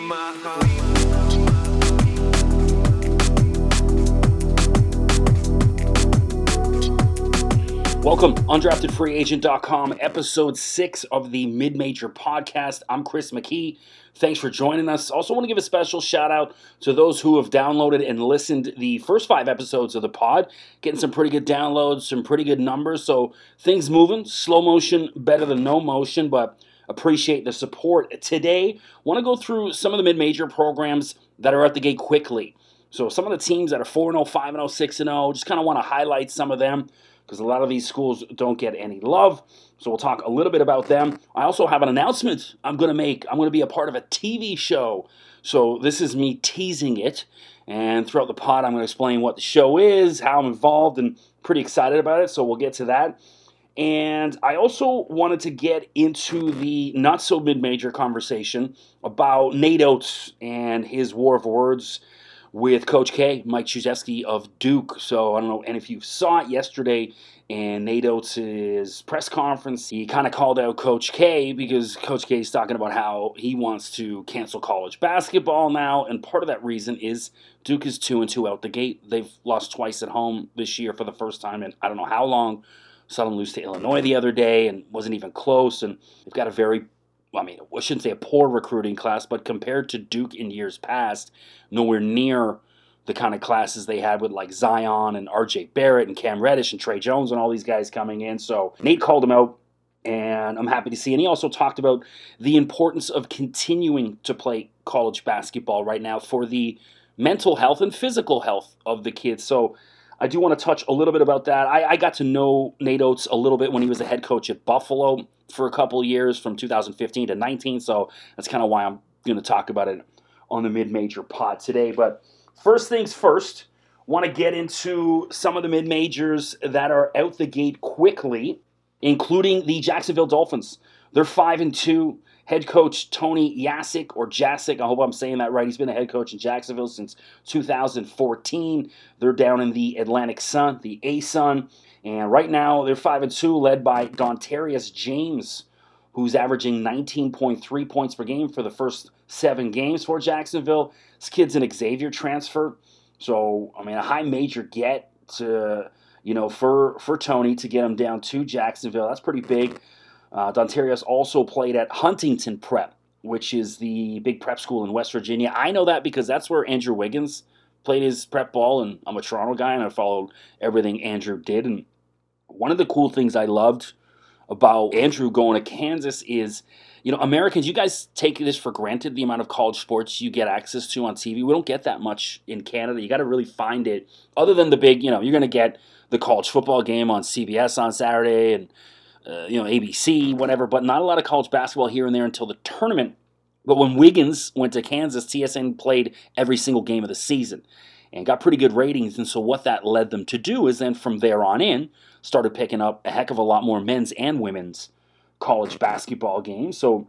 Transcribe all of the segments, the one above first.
my heart. Welcome, undraftedfreeagent.com, episode six of the Mid Major podcast. I'm Chris McKee. Thanks for joining us. Also, want to give a special shout out to those who have downloaded and listened the first five episodes of the pod. Getting some pretty good downloads, some pretty good numbers. So things moving, slow motion, better than no motion, but appreciate the support. Today, want to go through some of the mid major programs that are at the gate quickly. So some of the teams that are 4 0, 5 0, 6 0, just kind of want to highlight some of them because a lot of these schools don't get any love. So we'll talk a little bit about them. I also have an announcement I'm going to make. I'm going to be a part of a TV show. So this is me teasing it. And throughout the pod, I'm going to explain what the show is, how I'm involved, and pretty excited about it. So we'll get to that. And I also wanted to get into the not so mid major conversation about Nate Oats and his war of words with Coach K, Mike Krzyzewski of Duke. So I don't know, and if you saw it yesterday in Nate Oats' press conference, he kind of called out Coach K because Coach K is talking about how he wants to cancel college basketball now, and part of that reason is Duke is two and two out the gate. They've lost twice at home this year for the first time in I don't know how long. Saw them lose to Illinois the other day and wasn't even close, and they've got a very I mean, I shouldn't say a poor recruiting class, but compared to Duke in years past, nowhere near the kind of classes they had with like Zion and RJ Barrett and Cam Reddish and Trey Jones and all these guys coming in. So Nate called him out, and I'm happy to see. And he also talked about the importance of continuing to play college basketball right now for the mental health and physical health of the kids. So I do want to touch a little bit about that. I, I got to know Nate Oats a little bit when he was a head coach at Buffalo for a couple years from 2015 to 19. So that's kind of why I'm going to talk about it on the mid major pod today. But first things first, want to get into some of the mid majors that are out the gate quickly, including the Jacksonville Dolphins. They're 5 and 2. Head coach Tony Yasik or Jasick, I hope I'm saying that right. He's been a head coach in Jacksonville since 2014. They're down in the Atlantic Sun, the A Sun. And right now, they're 5 and 2, led by Dontarius James, who's averaging 19.3 points per game for the first seven games for Jacksonville. This kid's an Xavier transfer. So, I mean, a high major get to, you know, for, for Tony to get him down to Jacksonville. That's pretty big. Uh, Dontarius also played at Huntington Prep, which is the big prep school in West Virginia. I know that because that's where Andrew Wiggins played his prep ball, and I'm a Toronto guy, and I followed everything Andrew did. And one of the cool things I loved about Andrew going to Kansas is, you know, Americans, you guys take this for granted the amount of college sports you get access to on TV. We don't get that much in Canada. You got to really find it. Other than the big, you know, you're going to get the college football game on CBS on Saturday and, uh, you know, ABC, whatever, but not a lot of college basketball here and there until the tournament. But when Wiggins went to Kansas, TSN played every single game of the season and got pretty good ratings. And so, what that led them to do is then from there on in, started picking up a heck of a lot more men's and women's college basketball games. So,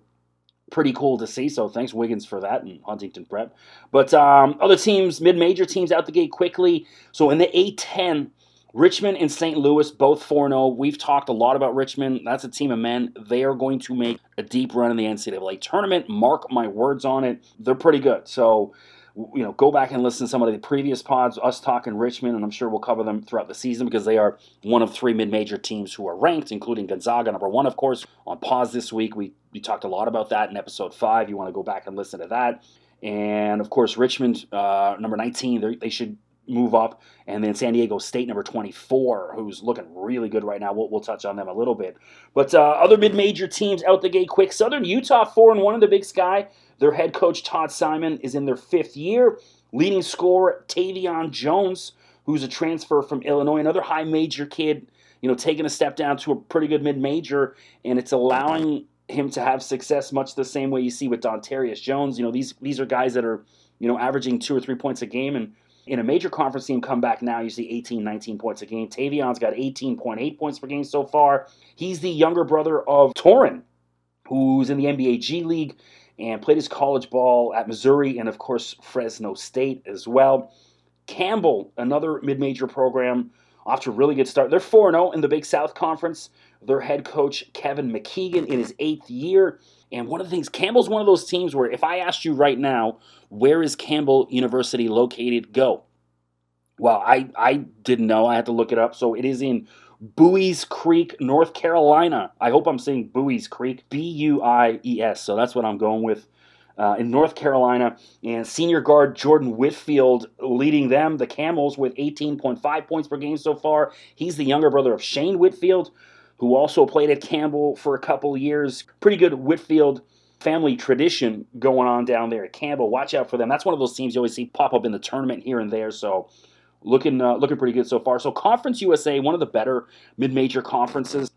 pretty cool to see. So, thanks, Wiggins, for that and Huntington Prep. But um, other teams, mid major teams out the gate quickly. So, in the A10, Richmond and St. Louis, both 4 0. We've talked a lot about Richmond. That's a team of men. They are going to make a deep run in the NCAA tournament. Mark my words on it. They're pretty good. So, you know, go back and listen to some of the previous pods, us talking Richmond, and I'm sure we'll cover them throughout the season because they are one of three mid major teams who are ranked, including Gonzaga, number one, of course. On pause this week, we, we talked a lot about that in episode five. You want to go back and listen to that. And of course, Richmond, uh, number 19, they should move up. And then San Diego State, number 24, who's looking really good right now. We'll, we'll touch on them a little bit. But uh, other mid major teams out the gate quick. Southern Utah, 4 and 1 in the Big Sky. Their head coach, Todd Simon, is in their fifth year. Leading scorer, Tevian Jones, who's a transfer from Illinois, another high major kid, you know, taking a step down to a pretty good mid major. And it's allowing him to have success much the same way you see with Dontarius Jones. You know, these, these are guys that are, you know, averaging two or three points a game and in a major conference team come back now, you see 18, 19 points a game. Tevian's got 18.8 points per game so far. He's the younger brother of Torin, who's in the NBA G League and played his college ball at Missouri and, of course, Fresno State as well. Campbell, another mid major program, off to a really good start. They're 4 0 in the Big South Conference. Their head coach, Kevin McGeehan, in his eighth year. And one of the things, Campbell's one of those teams where if I asked you right now, where is Campbell University located? Go. Well, I, I didn't know. I had to look it up. So it is in Buies Creek, North Carolina. I hope I'm saying Buies Creek, B U I E S. So that's what I'm going with. Uh, in North Carolina, and senior guard Jordan Whitfield leading them, the Camels, with 18.5 points per game so far. He's the younger brother of Shane Whitfield, who also played at Campbell for a couple years. Pretty good Whitfield family tradition going on down there at Campbell. Watch out for them. That's one of those teams you always see pop up in the tournament here and there. So looking uh, looking pretty good so far. So Conference USA, one of the better mid-major conferences.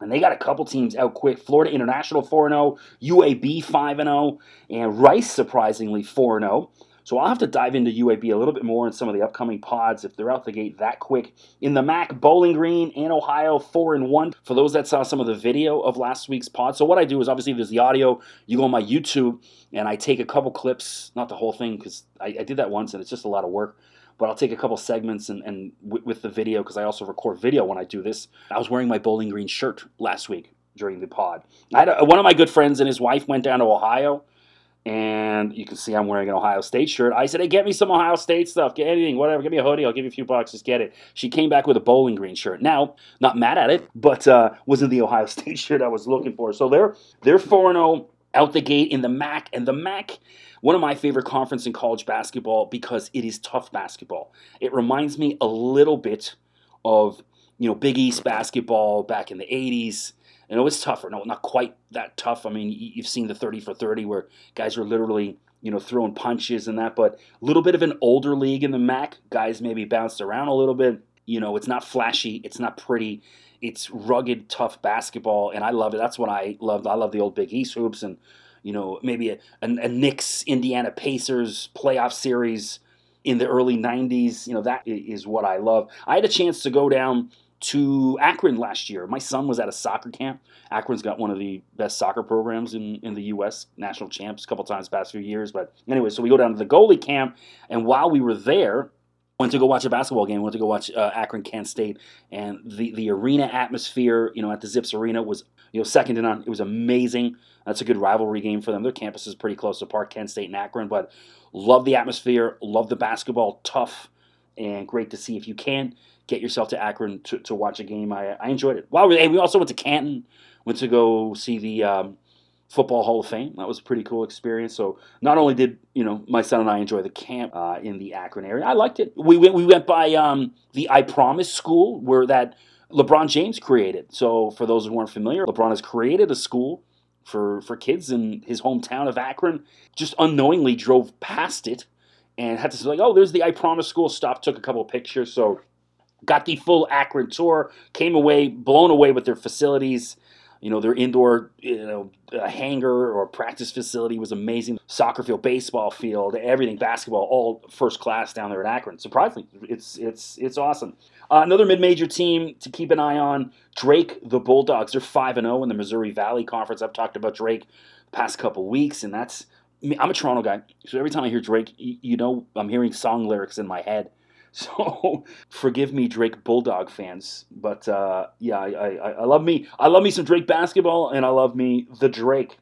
And they got a couple teams out quick. Florida International 4 0, UAB 5 0, and Rice surprisingly 4 0. So I'll have to dive into UAB a little bit more in some of the upcoming pods if they're out the gate that quick. In the MAC, Bowling Green and Ohio 4 and 1. For those that saw some of the video of last week's pod. So what I do is obviously there's the audio. You go on my YouTube and I take a couple clips, not the whole thing because I, I did that once and it's just a lot of work but I'll take a couple segments and, and w- with the video because I also record video when I do this. I was wearing my Bowling Green shirt last week during the pod. I had a, one of my good friends and his wife went down to Ohio, and you can see I'm wearing an Ohio State shirt. I said, "Hey, get me some Ohio State stuff. Get anything, whatever. Give me a hoodie. I'll give you a few bucks. Just get it." She came back with a Bowling Green shirt. Now, not mad at it, but uh, wasn't the Ohio State shirt I was looking for. So they're they're four zero out the gate in the MAC, and the MAC one of my favorite conference in college basketball because it is tough basketball. It reminds me a little bit of you know Big East basketball back in the '80s. And it was tougher. No, not quite that tough. I mean, you've seen the 30 for 30 where guys are literally you know throwing punches and that, but a little bit of an older league in the MAC. Guys maybe bounced around a little bit. You know, it's not flashy. It's not pretty. It's rugged, tough basketball, and I love it. That's what I love. I love the old Big East hoops and you know, maybe a, a, a Knicks Indiana Pacers playoff series in the early 90s. You know, that is what I love. I had a chance to go down to Akron last year. My son was at a soccer camp. Akron's got one of the best soccer programs in, in the U.S. National champs a couple times past few years. But anyway, so we go down to the goalie camp, and while we were there, went to go watch a basketball game. Went to go watch uh, Akron Kent State, and the the arena atmosphere, you know, at the Zips Arena was you know second to none. It was amazing. That's a good rivalry game for them. Their campus is pretty close to apart, Kent State and Akron, but love the atmosphere, love the basketball, tough, and great to see. If you can, get yourself to Akron to, to watch a game. I, I enjoyed it. Wow, we we also went to Canton, went to go see the um, Football Hall of Fame. That was a pretty cool experience. So not only did you know my son and I enjoy the camp uh, in the Akron area, I liked it. We went we went by um, the I Promise School where that LeBron James created. So for those who aren't familiar, LeBron has created a school for for kids in his hometown of Akron. Just unknowingly drove past it and had to say like, oh, there's the I Promise School. Stopped, took a couple pictures. So got the full Akron tour. Came away blown away with their facilities. You know, their indoor, you know, hangar or practice facility was amazing. Soccer field, baseball field, everything, basketball, all first class down there at Akron. Surprisingly, it's it's it's awesome. Uh, another mid-major team to keep an eye on: Drake, the Bulldogs. They're five and zero oh in the Missouri Valley Conference. I've talked about Drake past couple weeks, and that's I'm a Toronto guy, so every time I hear Drake, you know, I'm hearing song lyrics in my head. So forgive me, Drake Bulldog fans, but uh, yeah, I, I, I, love me. I love me some Drake basketball, and I love me the Drake.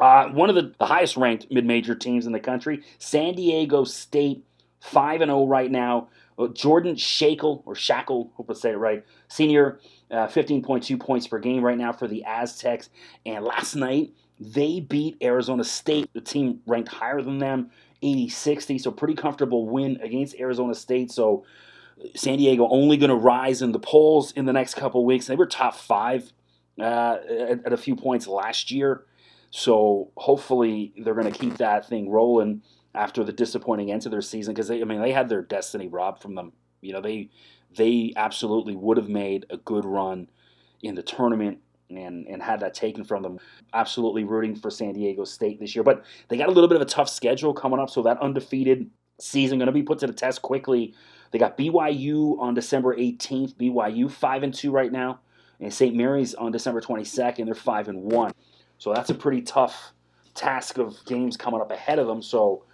Uh, one of the, the highest ranked mid major teams in the country, San Diego State, five and zero oh right now. Uh, Jordan Schakel or Schakel, hope I say it right, senior, uh, 15.2 points per game right now for the Aztecs. And last night they beat Arizona State, the team ranked higher than them. 80 60. So, pretty comfortable win against Arizona State. So, San Diego only going to rise in the polls in the next couple weeks. They were top five uh, at, at, a few points last year. So, hopefully, they're going to keep that thing rolling after the disappointing end to their season because they, I mean, they had their destiny robbed from them. You know, they they absolutely would have made a good run in the tournament and and had that taken from them. Absolutely rooting for San Diego State this year, but they got a little bit of a tough schedule coming up, so that undefeated season going to be put to the test quickly. They got BYU on December 18th. BYU five and two right now, and St. Mary's on December 22nd. They're five and one, so that's a pretty tough task of games coming up ahead of them. So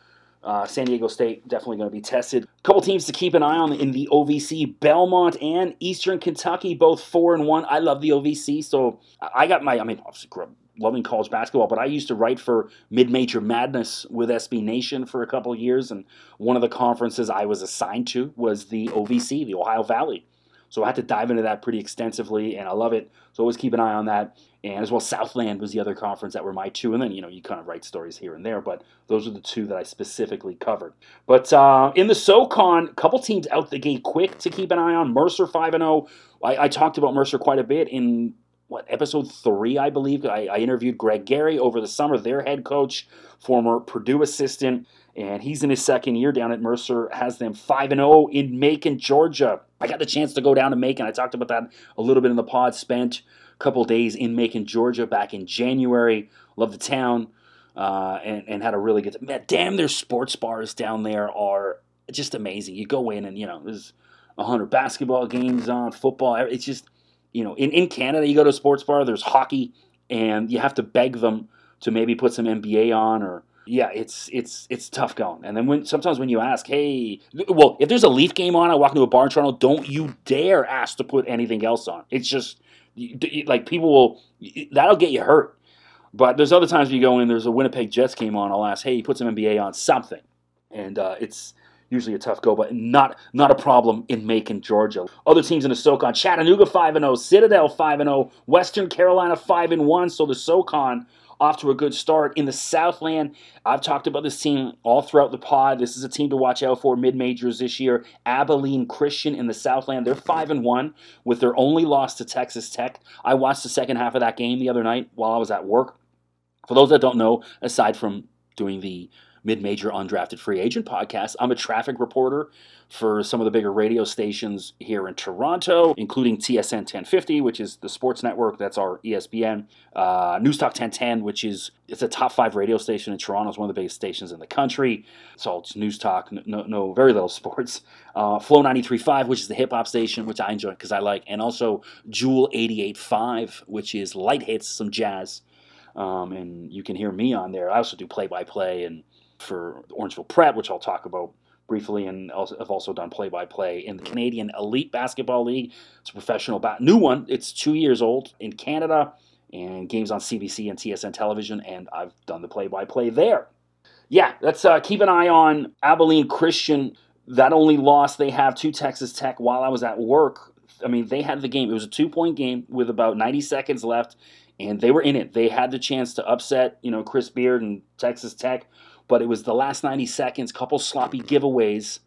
uh, San Diego State definitely going to be tested. A couple teams to keep an eye on in the OVC: Belmont and Eastern Kentucky, both four and one. I love the OVC, so I got my. I mean, obviously grew up loving college basketball. But I used to write for Mid Major Madness with SB Nation for a couple years, and one of the conferences I was assigned to was the OVC, the Ohio Valley. So I had to dive into that pretty extensively, and I love it. So always keep an eye on that. And as well, Southland was the other conference that were my two. And then, you know, you kind of write stories here and there, but those are the two that I specifically covered. But uh, in the SoCon, couple teams out the gate quick to keep an eye on. Mercer 5 0. I, I talked about Mercer quite a bit in what episode three, I believe. I, I, interviewed Greg Gary over the summer, their head coach, former Purdue assistant, and he's in his second year down at Mercer. Has them five and zero oh in Macon, Georgia. I got the chance to go down to Macon. I talked about that a little bit in the pod. Spent a couple days in Macon, Georgia, back in January. Love the town, uh, and and had a really good. Man, damn, their sports bars down there are just amazing. You go in and you know there's hundred basketball games on, football. It's just you know, in, in Canada, you go to a sports bar, there's hockey, and you have to beg them to maybe put some NBA on or yeah, it's it's it's tough going. And then when sometimes when you ask, hey, well, if there's a Leaf game on, I walk into a bar in Toronto, don't you dare ask to put anything else on. It's just like people will that'll get you hurt. But there's other times you go in, there's a Winnipeg Jets game on, I'll ask, hey, put some NBA on something, and uh, it's usually a tough go, but not not a problem in Macon, Georgia. Other teams in the SoCon: Chattanooga five and zero, Citadel five and zero, Western Carolina five and one. So the SoCon off to a good start. In the Southland, I've talked about this team all throughout the pod. This is a team to watch out for mid majors this year. Abilene Christian in the Southland, they're five and one with their only loss to Texas Tech. I watched the second half of that game the other night while I was at work. For those that don't know, aside from doing the mid-major undrafted free agent podcast. I'm a traffic reporter for some of the bigger radio stations here in Toronto, including TSN 1050, which is the sports network. That's our ESPN. Uh, Newstalk 1010, which is it's a top five radio station in Toronto. It's one of the biggest stations in the country. So it's News Talk, no, no very little sports. Uh, Flow 93.5, which is the hip hop station, which I enjoy because I like, and also Jewel 88.5, which is light hits, some jazz. Um, and you can hear me on there. I also do play by play and for Orangeville Prep, which I'll talk about briefly, and also, I've also done play-by-play in the Canadian Elite Basketball League. It's a professional ba- new one. It's two years old in Canada, and games on CBC and TSN television, and I've done the play-by-play there. Yeah, let's uh, keep an eye on Abilene Christian. That only loss they have to Texas Tech while I was at work. I mean, they had the game. It was a two-point game with about 90 seconds left, and they were in it. They had the chance to upset, you know, Chris Beard and Texas Tech but it was the last 90 seconds, couple sloppy giveaways,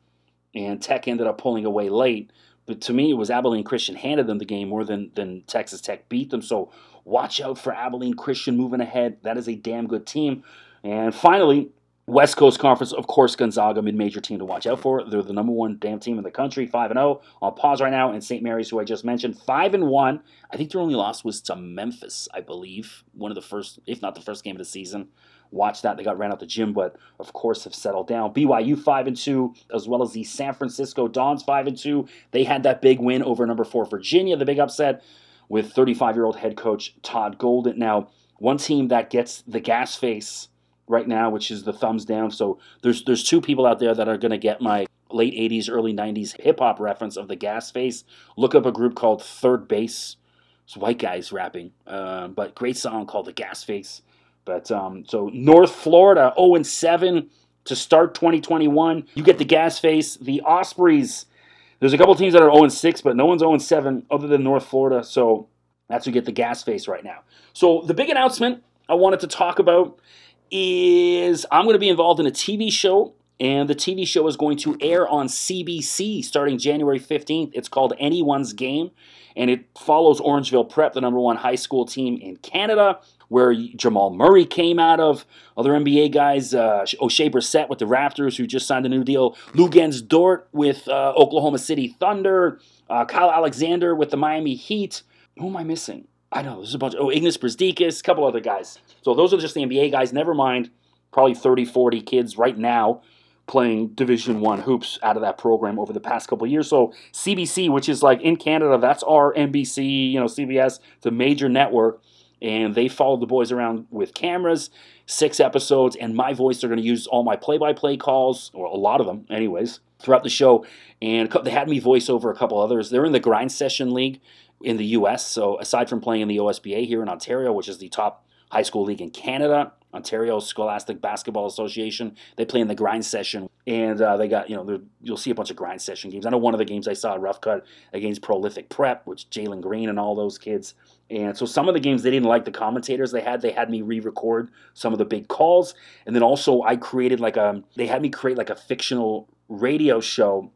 and Tech ended up pulling away late. But to me, it was Abilene Christian handed them the game more than, than Texas Tech beat them. So watch out for Abilene Christian moving ahead. That is a damn good team. And finally, West Coast Conference, of course, Gonzaga, mid-major team to watch out for. They're the number one damn team in the country, five and oh. zero. On pause right now, and St. Mary's, who I just mentioned, five and one. I think their only loss was to Memphis, I believe, one of the first, if not the first game of the season watch that. They got ran out the gym, but of course have settled down. BYU five and two, as well as the San Francisco Dons five and two. They had that big win over number four Virginia, the big upset with 35 year old head coach Todd Golden. Now, one team that gets the gas face right now, which is the thumbs down. So there's there's two people out there that are going to get my late 80s, early 90s hip hop reference of the gas face. Look up a group called 3rd Bass. It's white guys rapping, uh, but great song called The Gas Face. But um, so North Florida 0 and 7 to start 2021. You get the gas face, the Ospreys. There's a couple teams that are 0 and 6, but no one's 0 and 7 other than North Florida. So that's who get the gas face right now. So the big announcement I wanted to talk about is I'm going to be involved in a TV show and the TV show is going to air on CBC starting January 15th. It's called Anyone's Game, and it follows Orangeville Prep, the number one high school team in Canada, where Jamal Murray came out of. Other NBA guys, uh, Oshae Brissett with the Raptors, who just signed a new deal. Luguentz Dort with uh, Oklahoma City Thunder. Uh, Kyle Alexander with the Miami Heat. Who am I missing? I know, there's a bunch. Oh, Ignas Brazdeikis, a couple other guys. So those are just the NBA guys. Never mind, probably 30, 40 kids right now playing Division One hoops out of that program over the past couple years. So CBC, which is like in Canada, that's our NBC, you know, CBS, the major network, and they followed the boys around with cameras, six episodes, and my voice. They're going to use all my play-by-play calls, or a lot of them, anyways, throughout the show. And they had me voice over a couple others. They're in the Grind Session League in the U.S. So aside from playing in the OSBA here in Ontario, which is the top high school league in Canada. Ontario Scholastic Basketball Association. They play in the grind session, and uh, they got you know you'll see a bunch of grind session games. I know one of the games I saw Rough Cut against Prolific Prep, which Jalen Green and all those kids. And so some of the games they didn't like the commentators they had. They had me re-record some of the big calls, and then also I created like a they had me create like a fictional radio show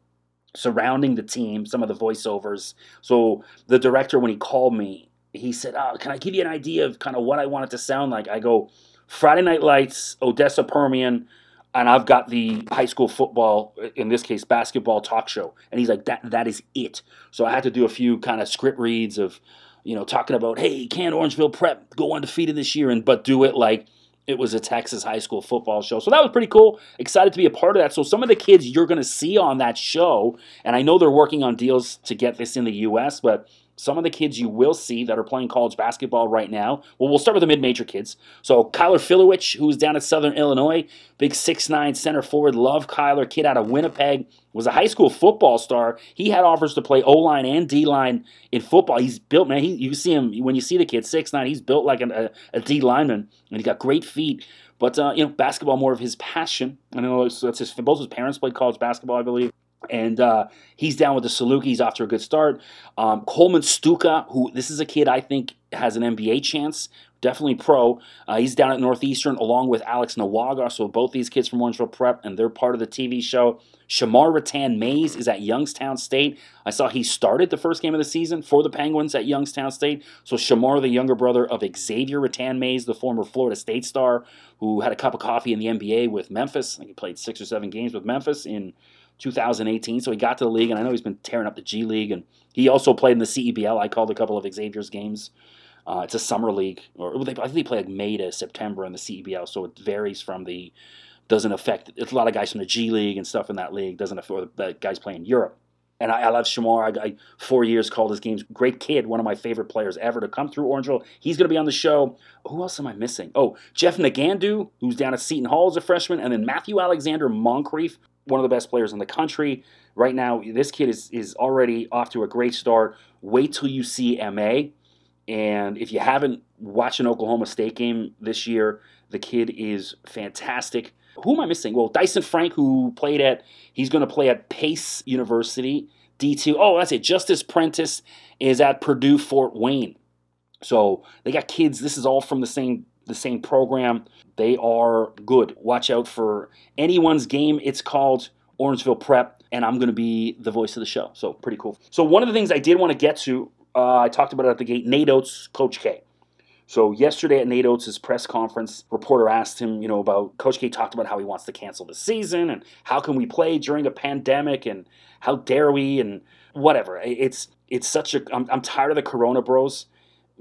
surrounding the team, some of the voiceovers. So the director, when he called me, he said, oh, "Can I give you an idea of kind of what I want it to sound like?" I go, "Friday Night Lights, Odessa Permian." And I've got the high school football, in this case, basketball talk show. And he's like, that that is it. So I had to do a few kind of script reads of, you know, talking about, hey, can Orangeville Prep go undefeated this year? And but do it like it was a Texas high school football show. So that was pretty cool. Excited to be a part of that. So some of the kids you're going to see on that show, and I know they're working on deals to get this in the U.S., but some of the kids you will see that are playing college basketball right now. Well, we'll start with the mid-major kids. So Kyler Filewich, who's down at Southern Illinois, big six-nine center forward. Love Kyler, kid out of Winnipeg, was a high school football star. He had offers to play O-line and D-line in football. He's built, man. He, you see him when you see the kid, six-nine. He's built like an, a, a D lineman, and he's got great feet. But uh, you know, basketball more of his passion. I know that's his. Both his parents played college basketball, I believe and uh, he's down with the Saluki. after a good start. Um, Coleman Stucke, who this is a kid I think has an NBA chance, definitely pro. Uh, he's down at Northeastern along with Alex Nwagha. So both these kids from Orangeville Prep, and they're part of the TV show. Shamar Rathan-Mayes is at Youngstown State. I saw he started the first game of the season for the Penguins at Youngstown State. So Shamar, the younger brother of Xavier Rathan-Mayes, the former Florida State star, who had a cup of coffee in the NBA with Memphis. I think he played six or seven games with Memphis in 2018. So he got to the league, and I know he's been tearing up the G League, and he also played in the CEBL. I called a couple of Xavier's games. Uh, it's a summer league, or I think they play like May to September in the CEBL, so it varies from the. Doesn't affect. It's a lot of guys from the G League and stuff in that league. Doesn't affect the guys playing Europe. And I, I love Shamar. I, I, four years called his games. Great kid, one of my favorite players ever to come through Orangeville. He's going to be on the show. Who else am I missing? Oh, Jeff Nagandu, who's down at Seton Hall as a freshman, and then Matthew Alexander Moncrieffe, one of the best players in the country. Right now, this kid is, is already off to a great start. Wait till you see MA. And if you haven't watched an Oklahoma State game this year, the kid is fantastic. Who am I missing? Well, Dyson Frank, who played at, he's going to play at Pace University, D2. Oh, that's it. Justice Prentice is at Purdue Fort Wayne. So they got kids. This is all from the same the same program. They are good. Watch out for anyone's game. It's called Orangeville Prep, and I'm going to be the voice of the show. So pretty cool. So one of the things I did want to get to, uh, I talked about it at the gate. Nate Oats, Coach K. So yesterday at Nate Oats' press conference, reporter asked him, you know, about Coach K talked about how he wants to cancel the season and how can we play during a pandemic and how dare we and whatever. It's it's such a I'm, I'm tired of the Corona Bros.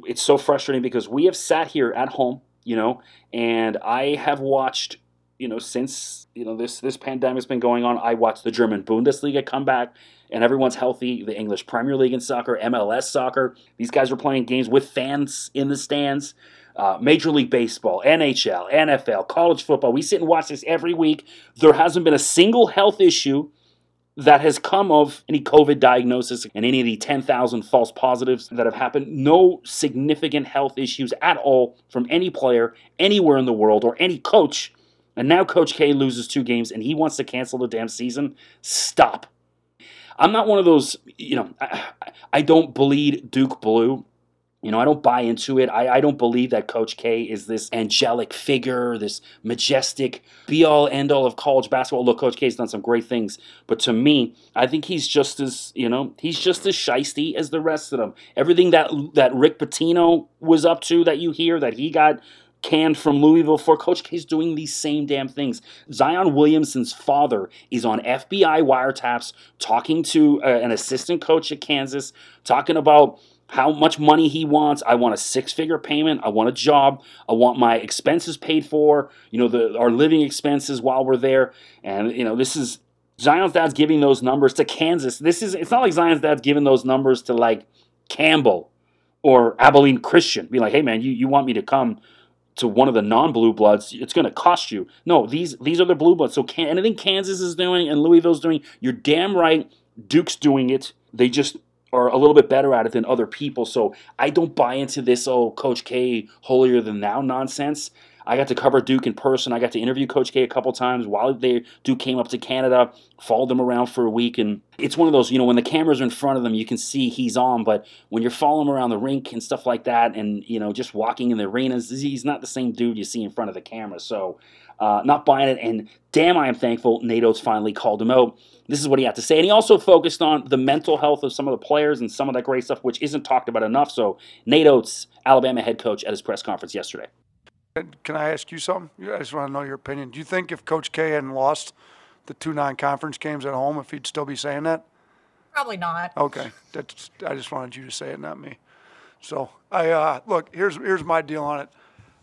It's so frustrating because we have sat here at home you know, and I have watched, you know, since you know this this pandemic's been going on, I watched the German Bundesliga come back, and everyone's healthy. The English Premier League in soccer, MLS soccer, these guys are playing games with fans in the stands. Uh, Major League Baseball, NHL, NFL, college football. We sit and watch this every week. There hasn't been a single health issue that has come of any COVID diagnosis and any of the 10,000 false positives that have happened. No significant health issues at all from any player anywhere in the world or any coach. And now Coach K loses two games and he wants to cancel the damn season. Stop. I'm not one of those, you know, I, I don't bleed Duke blue. You know, I don't buy into it. I, I don't believe that Coach K is this angelic figure, this majestic be all end all of college basketball. Look, Coach K's done some great things, but to me, I think he's just as you know, he's just as shisty as the rest of them. Everything that that Rick Pitino was up to, that you hear, that he got canned from Louisville for Coach K's doing these same damn things. Zion Williamson's father is on FBI wiretaps talking to uh, an assistant coach at Kansas, talking about how much money he wants. I want a six figure payment. I want a job. I want my expenses paid for, you know, the, our living expenses while we're there. And, you know, this is Zion's dad's giving those numbers to Kansas. This is, it's not like Zion's dad's giving those numbers to like Campbell or Abilene Christian. Be like, hey man, you, you want me to come to one of the non-blue bloods, it's going to cost you. No, these these are the blue bloods. So can, anything Kansas is doing and Louisville's doing, you're damn right. Duke's doing it. They just are a little bit better at it than other people. So I don't buy into this, oh, Coach K holier than thou nonsense. I got to cover Duke in person. I got to interview Coach K a couple times while they Duke came up to Canada, followed them around for a week, and it's one of those, you know, when the cameras are in front of them, you can see he's on, but when you're following him around the rink and stuff like that, and you know, just walking in the arenas, he's not the same dude you see in front of the camera. So, uh, not buying it, and damn, I am thankful Nate Oats finally called him out. This is what he had to say, and he also focused on the mental health of some of the players and some of that great stuff, which isn't talked about enough. So, Nate Oats, Alabama head coach, at his press conference yesterday. Can I ask you something? I just want to know your opinion. Do you think if Coach K hadn't lost the two non-conference games at home, if he'd still be saying that? Probably not. Okay, that's. I just wanted you to say it, not me. So I uh, look. Here's here's my deal on it.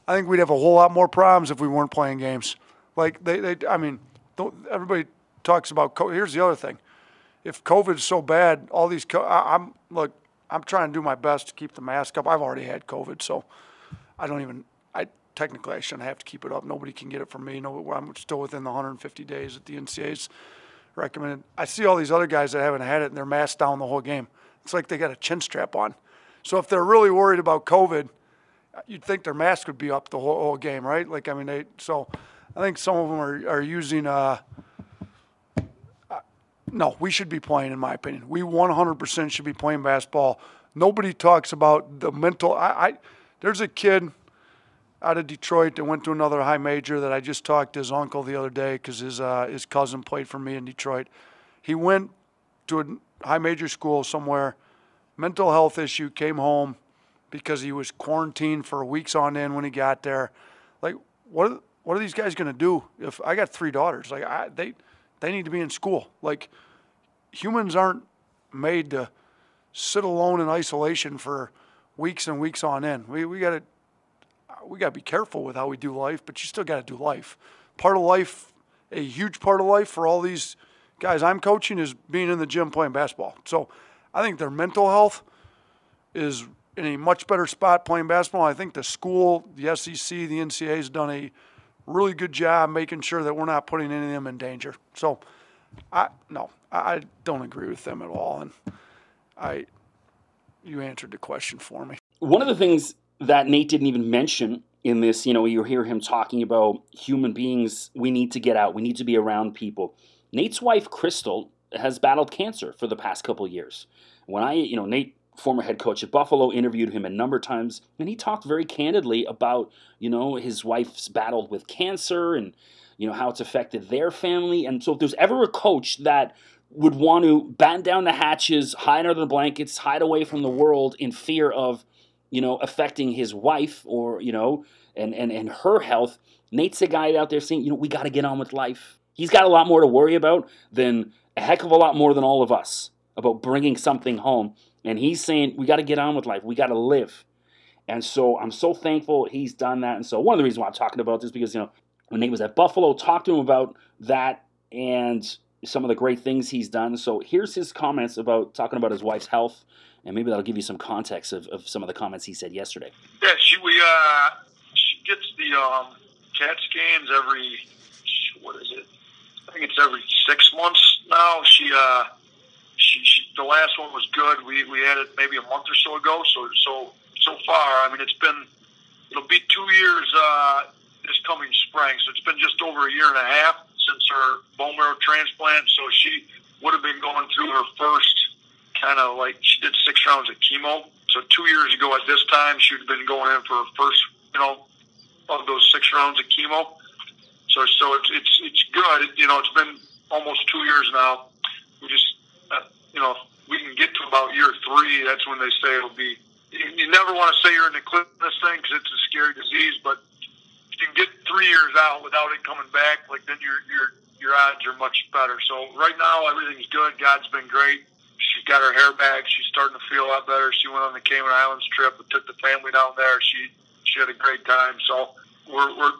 I think we'd have a whole lot more problems if we weren't playing games. Like they, they I mean, don't, everybody talks about. COVID. Here's the other thing. If COVID's so bad, all these. Co- I, I'm look. I'm trying to do my best to keep the mask up. I've already had COVID, so I don't even. I technically I shouldn't have to keep it up. Nobody can get it from me. No, I'm still within the 150 days that the NCAA's recommended. I see all these other guys that haven't had it and they're masked down the whole game. It's like they got a chin strap on. So if they're really worried about COVID, you'd think their mask would be up the whole, whole game, right? Like I mean, they. So I think some of them are are using. Uh no, we should be playing, in my opinion. We 100% should be playing basketball. Nobody talks about the mental. I, I there's a kid out of Detroit that went to another high major that I just talked to his uncle the other day because his uh, his cousin played for me in Detroit. He went to a high major school somewhere, mental health issue, came home because he was quarantined for weeks on end when he got there. Like, what are, what are these guys going to do? If I got three daughters, like I, they they need to be in school. Like, humans aren't made to sit alone in isolation for weeks and weeks on end. We we got to we got to be careful with how we do life, but you still got to do life. Part of life, a huge part of life for all these guys I'm coaching is being in the gym playing basketball. So I think their mental health is in a much better spot playing basketball. I think the school, the SEC, the NCAA has done a really good job making sure that we're not putting any of them in danger. So I no, I don't agree with them at all. And I you answered the question for me. One of the things that Nate didn't even mention in this. You know, you hear him talking about human beings. We need to get out. We need to be around people. Nate's wife, Crystal, has battled cancer for the past couple years. When I, you know, Nate, former head coach at Buffalo, interviewed him a number of times, and he talked very candidly about, you know, his wife's battle with cancer and, you know, how it's affected their family. And so if there's ever a coach that would want to batten down the hatches, hide under the blankets, hide away from the world in fear of you know, affecting his wife or, you know, and, and, and her health. Nate's a guy out there saying, you know, we got to get on with life. He's got a lot more to worry about than a heck of a lot more than all of us about bringing something home. And he's saying, we got to get on with life. We got to live. And so I'm so thankful he's done that. And so one of the reasons why I'm talking about this because, you know, when Nate was at Buffalo, talked to him about that and some of the great things he's done. So here's his comments about talking about his wife's health and maybe that'll give you some context of, of some of the comments he said yesterday. Yeah, she we uh she gets the um CAT scans every what is it? I think it's every six months now. She uh the last one was good. We we had it maybe a month or so ago. So so so far, I mean, it's been it'll be two years uh, this coming spring. So it's been just over a year and a half since her bone marrow transplant. So she would have been going through her first kind of like she did six rounds of chemo. So two years ago at this time, she would have been going in for her first, you know, of those six rounds of chemo. So so it's it's it's good. It, you know, it's been almost two years now. You know, we can get to about year three. That's when they say it'll be. You, never want to say you're in the clip this thing because it's a scary disease, but if you can get three years out without it coming back, like then your your your odds are much better. So right now everything's good. God's been great she's got her hair back. She's starting to feel a lot better. She went on the Cayman Islands trip. We took the family down there. She she had a great time. So we're we're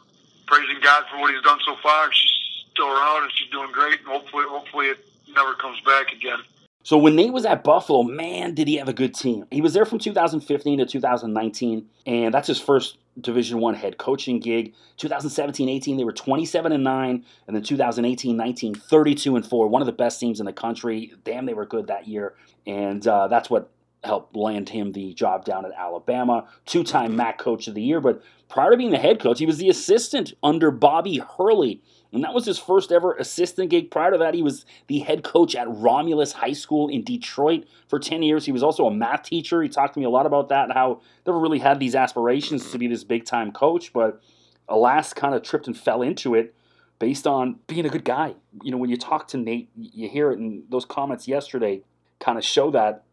praising God for what He's done so far. She's still around and she's doing great. And hopefully hopefully it never comes back again. So when Nate was at Buffalo, man, did he have a good team. He was there from 2015 to 2019, and that's his first Division One head coaching gig. 2017-18, they were 27 and 9, and then 2018-19, 32 and 4. One of the best teams in the country. Damn, they were good that year, and uh, that's what helped land him the job down at Alabama. Two-time MAC Coach of the Year, but prior to being the head coach, he was the assistant under Bobby Hurley and that was his first ever assistant gig. Prior to that, he was the head coach at Romulus High School in Detroit for 10 years. He was also a math teacher. He talked to me a lot about that and how never really had these aspirations to be this big time coach, but alas, kind of tripped and fell into it based on being a good guy. You know, when you talk to Nate, you hear it, and those comments yesterday kind of show that.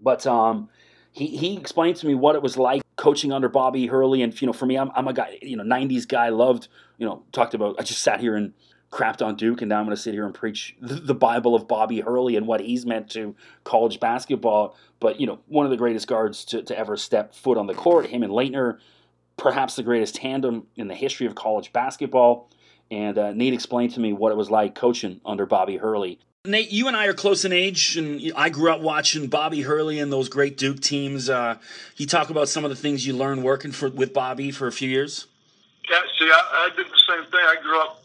But um, he, he explained to me what it was like coaching under Bobby Hurley. And, you know, for me, I'm, I'm a guy, you know, 90s guy, loved, you know, talked about, I just sat here and crapped on Duke, and now I'm going to sit here and preach the, Bible of Bobby Hurley and what he's meant to college basketball. But, you know, one of the greatest guards to, to ever step foot on the court, him and Laettner, perhaps the greatest tandem in the history of college basketball. And uh, Nate explained to me what it was like coaching under Bobby Hurley. Nate, you and I are close in age, and I grew up watching Bobby Hurley and those great Duke teams. Uh, you talk about some of the things you learned working for with Bobby for a few years. Yeah, see, I, I did the same thing. I grew up.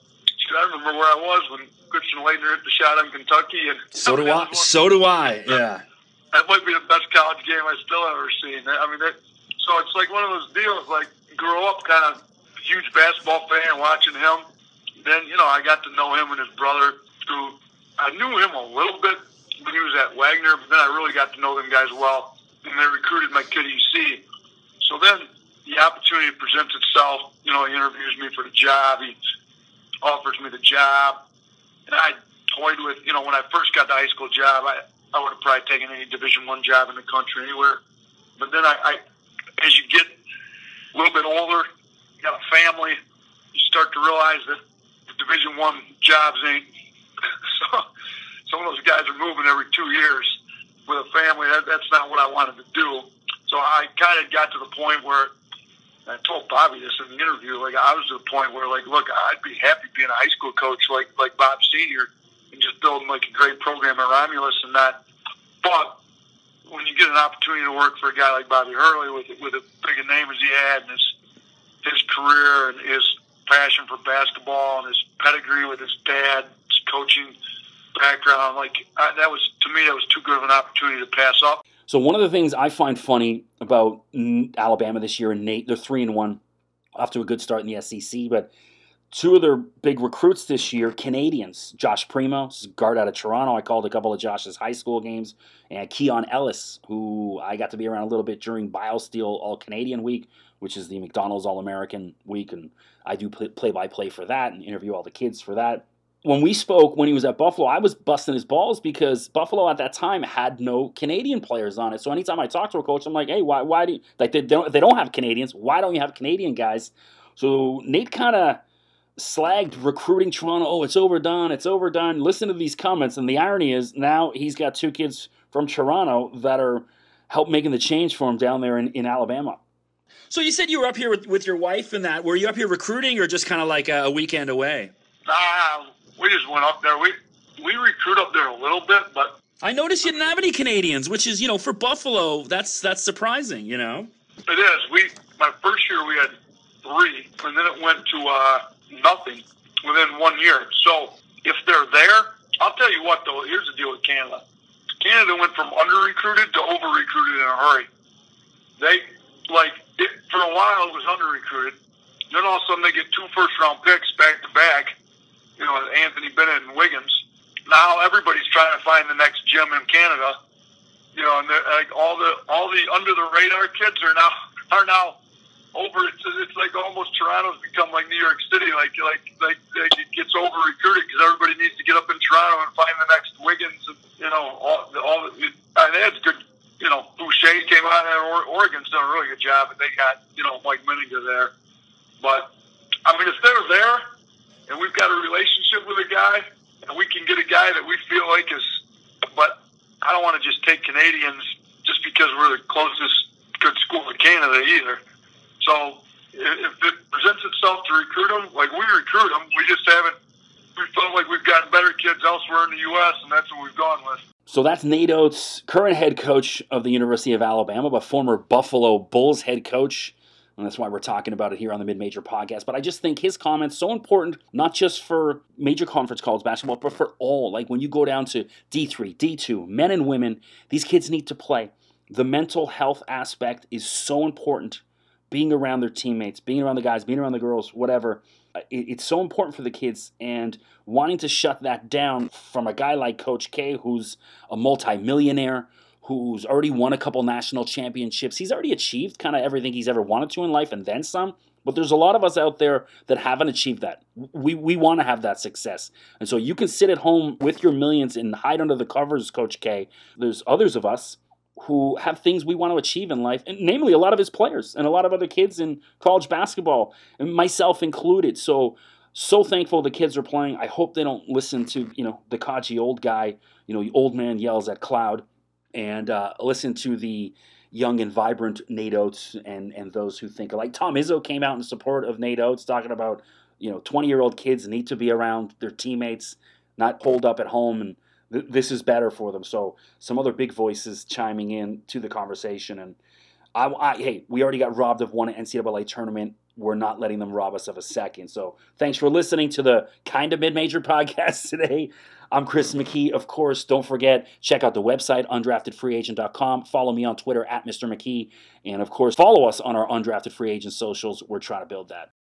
I remember where I was when Christian Laettner hit the shot in Kentucky, and so do I. So do I. Yeah. That might be the best college game I still ever seen. I mean, that, so it's like one of those deals. Like, grow up kind of huge basketball fan, watching him. Then you know, I got to know him and his brother through I knew him a little bit when he was at Wagner, but then I really got to know them guys well, and they recruited my kid EC. So then the opportunity presents itself. You know, he interviews me for the job. He offers me the job, and I toyed with. You know, when I first got the high school job, I I would have probably taken any Division One job in the country anywhere. But then I, I, as you get a little bit older, you got a family, you start to realize that the Division One jobs ain't so some of those guys are moving every two years with a family. That, that's not what I wanted to do. So I kind of got to the point where I told Bobby this in the interview. Like I was to the point where, like, look, I'd be happy being a high school coach, like like Bob Senior, and just building like a great program at Romulus and that. But when you get an opportunity to work for a guy like Bobby Hurley with with as big a name as he had and his his career and his passion for basketball and his pedigree with his dad, coaching background. Like I, that was to me, that was too good of an opportunity to pass up. So one of the things I find funny about Alabama this year and Nate, they're three and one, off to a good start in the SEC, but two of their big recruits this year, Canadians, Josh Primo, guard out of Toronto. I called a couple of Josh's high school games, and Keon Ellis, who I got to be around a little bit during BioSteel All Canadian Week, which is the McDonald's All American Week, and I do play by play for that and interview all the kids for that when we spoke when he was at Buffalo, I was busting his balls because Buffalo at that time had no Canadian players on it. So anytime I talk to a coach, I'm like, hey, why why do you, like they don't they don't have Canadians? Why don't you have Canadian guys? So Nate kind of slagged recruiting Toronto. Oh, it's overdone. It's overdone. Listen to these comments, and the irony is now he's got two kids from Toronto that are help making the change for him down there in, in Alabama. So you said you were up here with, with your wife and that. Were you up here recruiting or just kind of like a, a weekend away? Nah, we just went up there. We we recruit up there a little bit, but I noticed you didn't have any Canadians, which is you know for Buffalo that's that's surprising. You know, it is. We my first year we had three, and then it went to uh, nothing within one year. So if they're there, I'll tell you what though. Here's the deal with Canada. Canada went from under recruited to over recruited in a hurry. They like it, for a while it was under recruited. Then all of a sudden they get two first round picks back to back you know, Anthony Bennett and Wiggins. Now everybody's trying to find the next gym in Canada. You know, and like all the all the under the radar kids are now are now over. It's, it's like almost Toronto's become like New York City. Like like like, like it gets over recruited because everybody needs to get up in Toronto and find the next Wiggins. And, you know, all the all. I mean, it's good. You know, Boucher came out of Oregon's done a really good job, but they got you know Mike Mennenga there. But I mean, if they're there and we've got a relationship with a guy, and we can get a guy that we feel like is. But I don't want to just take Canadians just because we're the closest good school to Canada either. So if it presents itself to recruit them, like we recruit them, we just haven't. We felt like we've gotten better kids elsewhere in the U.S., and that's what we've gone with. So that's Nate Oats, current head coach of the University of Alabama, but former Buffalo Bulls head coach. And that's why we're talking about it here on the Mid Major podcast. But I just think his comments so important, not just for major conference college basketball, but for all. Like when you go down to D3, D2, men and women, these kids need to play. The mental health aspect is so important. Being around their teammates, being around the guys, being around the girls, whatever uh, it's so important for the kids and wanting to shut that down from a guy like coach k who's a multimillionaire who's already won a couple national championships. He's already achieved kind of everything he's ever wanted to in life and then some but there's a lot of us out there that haven't achieved that. We, we want to have that success. And so you can sit at home with your millions and hide under the covers coach k. There's others of us who have things we want to achieve in life, and namely a lot of his players and a lot of other kids in college basketball, and myself included. So, so thankful the kids are playing. I hope they don't listen to you know the Kachi old guy, you know, old man yells at cloud, and uh, listen to the young and vibrant Nate Oats and and those who think like Tom Izzo came out in support of Nate Oats, talking about you know 20 year old kids need to be around their teammates, not pulled up at home and th- this is better for them. So some other big voices chiming in to the conversation. And I, I, hey, we already got robbed of one NCAA tournament. We're not letting them rob us of a second. So thanks for listening to the kind of mid-major podcast today. I'm Chris McKee. Of course, don't forget, check out the website, undraftedfreeagent.com. Follow me on Twitter at Mr. McKee. And of course, follow us on our undrafted free agent socials. We're trying to build that.